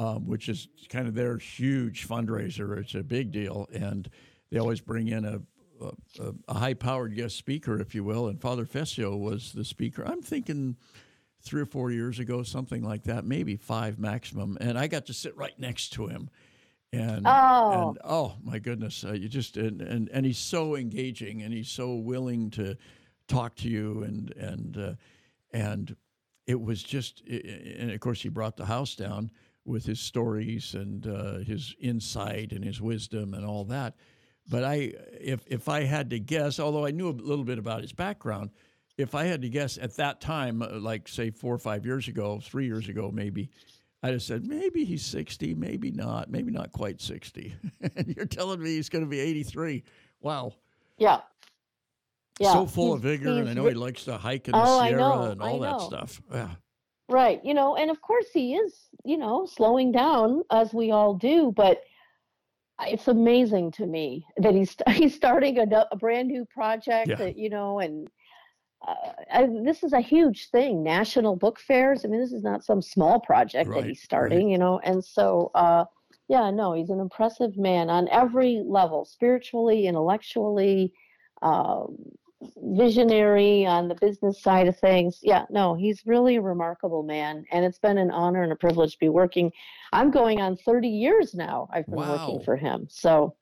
Um, which is kind of their huge fundraiser. It's a big deal, and they always bring in a, a, a high-powered guest speaker, if you will. And Father Fessio was the speaker. I'm thinking three or four years ago, something like that, maybe five maximum. And I got to sit right next to him. And oh, and, oh my goodness, uh, you just and, and and he's so engaging and he's so willing to talk to you and and uh, and it was just and of course he brought the house down with his stories and uh, his insight and his wisdom and all that. But I, if if I had to guess, although I knew a little bit about his background, if I had to guess at that time, uh, like say four or five years ago, three years ago, maybe, I'd have said maybe he's sixty, maybe not, maybe not quite sixty. and you're telling me he's going to be eighty-three. Wow. Yeah. Yeah. So full of vigor, and I know he likes to hike in the oh, Sierra and all that stuff. Yeah. Right. You know, and of course he is, you know, slowing down as we all do, but it's amazing to me that he's he's starting a, a brand new project yeah. that you know and uh, I, this is a huge thing national book fairs i mean this is not some small project right, that he's starting right. you know and so uh, yeah no he's an impressive man on every level spiritually intellectually um, visionary on the business side of things. Yeah, no, he's really a remarkable man. And it's been an honor and a privilege to be working. I'm going on 30 years now. I've been wow. working for him. So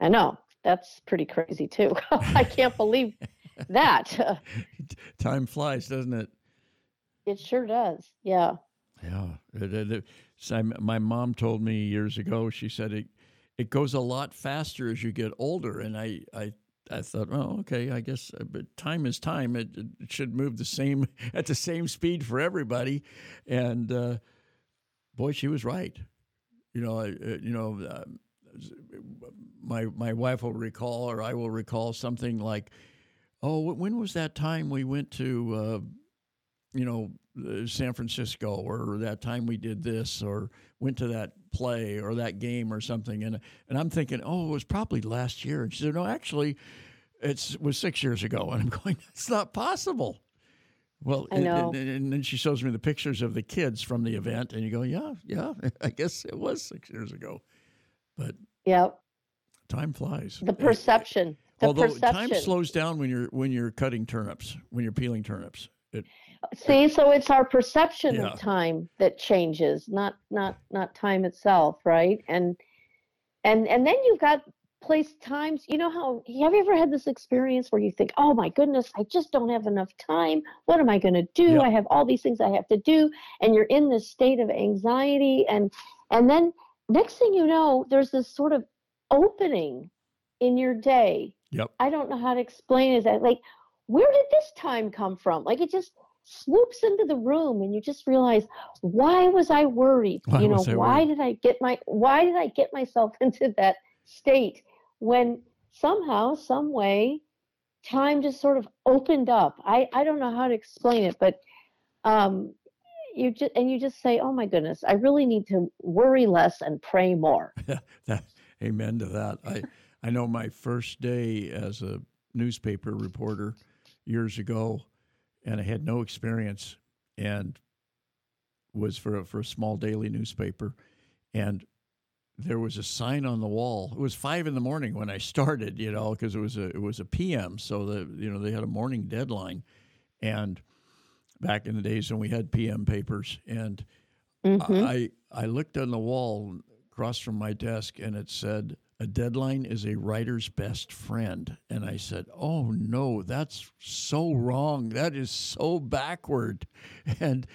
I know that's pretty crazy too. I can't believe that. Time flies, doesn't it? It sure does. Yeah. Yeah. my mom told me years ago, she said it, it goes a lot faster as you get older. And I, I I thought, oh, okay, I guess, uh, but time is time. It, it, should move the same at the same speed for everybody. And uh, boy, she was right. You know, uh, you know, uh, my my wife will recall, or I will recall something like, oh, when was that time we went to, uh, you know, uh, San Francisco, or that time we did this, or went to that play or that game or something. And and I'm thinking, oh, it was probably last year. And she said, no, actually, it was six years ago. And I'm going, it's not possible. Well, and, and, and, then she shows me the pictures of the kids from the event, and you go, yeah, yeah, I guess it was six years ago. But yeah, time flies. The perception. The Although perception. time slows down when you're when you're cutting turnips, when you're peeling turnips. It, See, so it's our perception yeah. of time that changes, not not not time itself, right? And and and then you've got place times. You know how have you ever had this experience where you think, "Oh my goodness, I just don't have enough time. What am I going to do? Yeah. I have all these things I have to do." And you're in this state of anxiety and and then next thing you know, there's this sort of opening in your day. Yep. I don't know how to explain it. That like where did this time come from? Like it just swoops into the room and you just realize why was i worried why you know why did i get my why did i get myself into that state when somehow some way time just sort of opened up i i don't know how to explain it but um you just and you just say oh my goodness i really need to worry less and pray more amen to that i i know my first day as a newspaper reporter years ago and I had no experience and was for a, for a small daily newspaper and there was a sign on the wall. It was five in the morning when I started, you know, because it was a it was a PM, so the you know they had a morning deadline, and back in the days when we had PM papers, and mm-hmm. I I looked on the wall across from my desk, and it said a deadline is a writer's best friend. And I said, Oh no, that's so wrong. That is so backward. And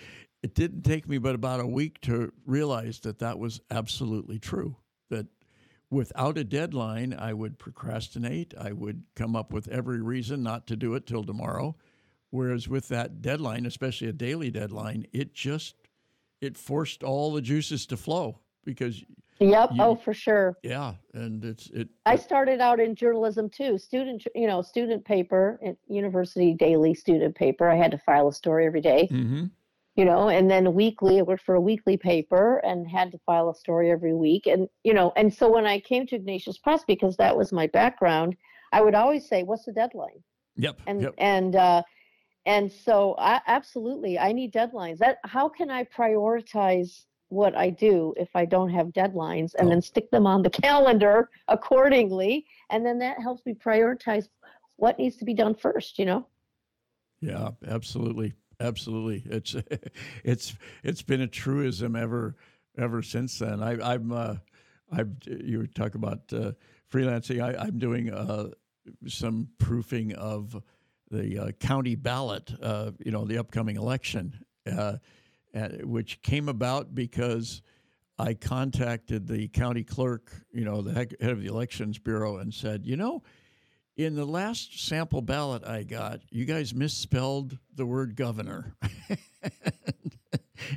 it didn't take me but about a week to realize that that was absolutely true. That without a deadline, I would procrastinate. I would come up with every reason not to do it till tomorrow. Whereas with that deadline, especially a daily deadline, it just it forced all the juices to flow because Yep. You, oh, for sure. Yeah, and it's it. I started out in journalism too. Student, you know, student paper, university daily student paper. I had to file a story every day, mm-hmm. You know, and then weekly. I worked for a weekly paper and had to file a story every week. And you know, and so when I came to Ignatius Press, because that was my background, I would always say, "What's the deadline?" Yep. And yep. and uh, and so I absolutely I need deadlines. That how can I prioritize what I do if I don't have deadlines and oh. then stick them on the calendar accordingly. And then that helps me prioritize what needs to be done first, you know? Yeah, absolutely. Absolutely. It's, it's, it's been a truism ever, ever since then. I, I'm, uh, I'm, you talk about uh, freelancing. I, I'm doing uh, some proofing of the uh, county ballot, uh, you know, the upcoming election, uh, Uh, which came about because I contacted the county clerk, you know, the head of the elections bureau, and said, you know, in the last sample ballot I got, you guys misspelled the word governor.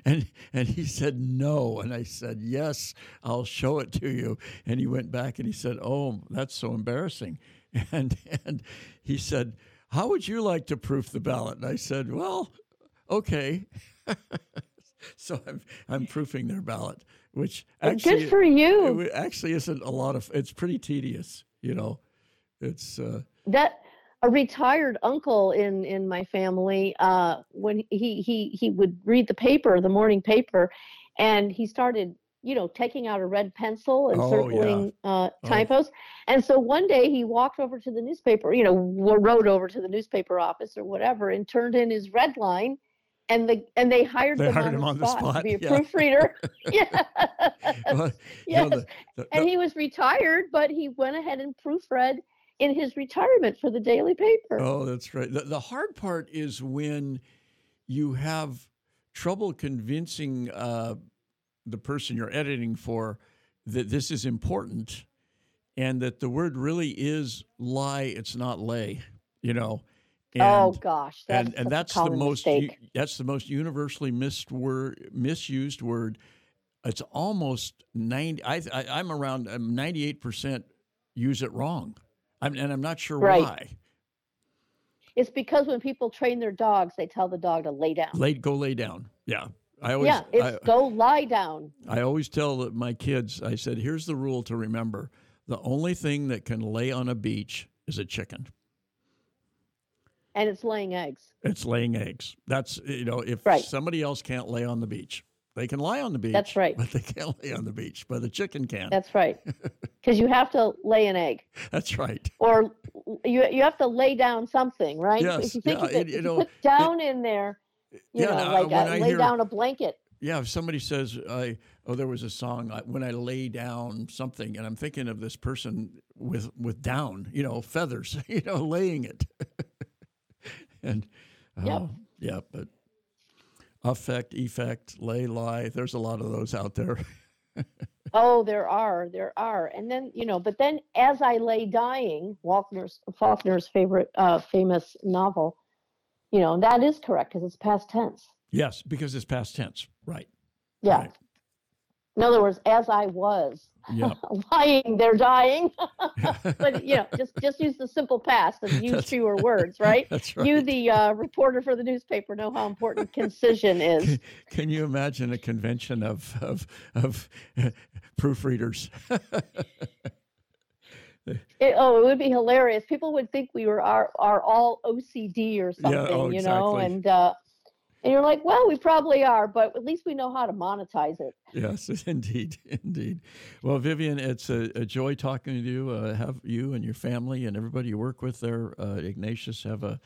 and and he said no. And i said yes i'll show it to you. And he went back and he said oh that's so embarrassing. And and he said how would you like to proof the ballot? And i said well okay so i'm i'm proofing their ballot which actually good for you it actually isn't a lot of it's pretty tedious you know it's uh, that a retired uncle in in my family uh, when he he he would read the paper the morning paper and he started you know taking out a red pencil and oh, circling yeah. uh, typos oh. and so one day he walked over to the newspaper you know rode over to the newspaper office or whatever and turned in his red line and the and they hired, they them hired on, him the, on spot the spot to be a yeah. proofreader well, yes know, the, the, and he was retired but he went ahead and proofread in his retirement for the daily paper. Oh, that's right. The, the hard part is when you have trouble convincing uh, the person you're editing for that this is important and that the word really is lie, it's not lay, you know. Oh, and, oh gosh, that's and, and that's the most that's the most universally missed word, misused word. It's almost ninety. I, I am around um, ninety eight percent use it wrong. I'm, and I'm not sure right. why. It's because when people train their dogs, they tell the dog to lay down. Lay, go lay down. Yeah. I always, yeah, it's I, go lie down. I always tell my kids, I said, here's the rule to remember. The only thing that can lay on a beach is a chicken. And it's laying eggs. It's laying eggs. That's, you know, if right. somebody else can't lay on the beach, they can lie on the beach. That's right. But they can't lay on the beach. But the chicken can. That's right. Because you have to lay an egg. That's right. Or you you have to lay down something, right? Yes. If you think yeah, of it, it, you know, put down it, in there, you yeah, know, uh, like when a, I lay hear, down a blanket. Yeah, if somebody says, "I oh, there was a song when I lay down something," and I'm thinking of this person with with down, you know, feathers, you know, laying it, and yep. oh, yeah, but affect, effect, lay, lie. There's a lot of those out there. oh, there are, there are, and then you know, but then as I lay dying, Faulkner's Faulkner's favorite uh, famous novel, you know, that is correct because it's past tense. Yes, because it's past tense, right? Yeah. Right. In other words, as I was Yep. lying, they're dying. but you know, just just use the simple past and use That's- fewer words, right? That's right. You, the uh, reporter for the newspaper, know how important concision is. Can, can you imagine a convention of of of proofreaders? It, oh, it would be hilarious. People would think we were are are all OCD or something, oh, you know, and uh, and you're like, well, we probably are, but at least we know how to monetize it. Yes, indeed, indeed. Well, Vivian, it's a, a joy talking to you. Uh, have you and your family and everybody you work with there, uh, Ignatius, have a,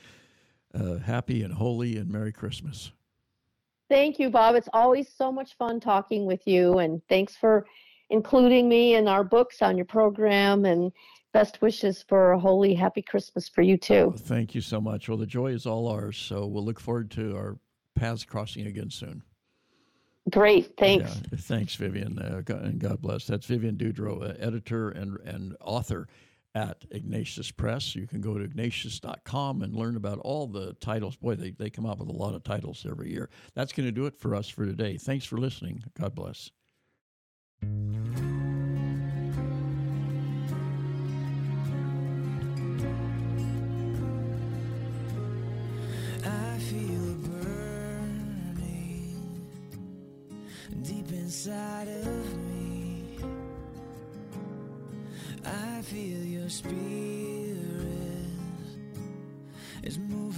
a happy and holy and Merry Christmas. Thank you, Bob. It's always so much fun talking with you, and thanks for including me in our books on your program. And best wishes for a holy, happy Christmas for you too. Well, thank you so much. Well, the joy is all ours. So we'll look forward to our paths crossing again soon. Great, thanks. Yeah, thanks, Vivian, uh, God, and God bless. That's Vivian Dudro, uh, editor and, and author at Ignatius Press. You can go to ignatius.com and learn about all the titles. Boy, they, they come out with a lot of titles every year. That's going to do it for us for today. Thanks for listening. God bless. I feel deep inside of me. I feel your spirit is moving.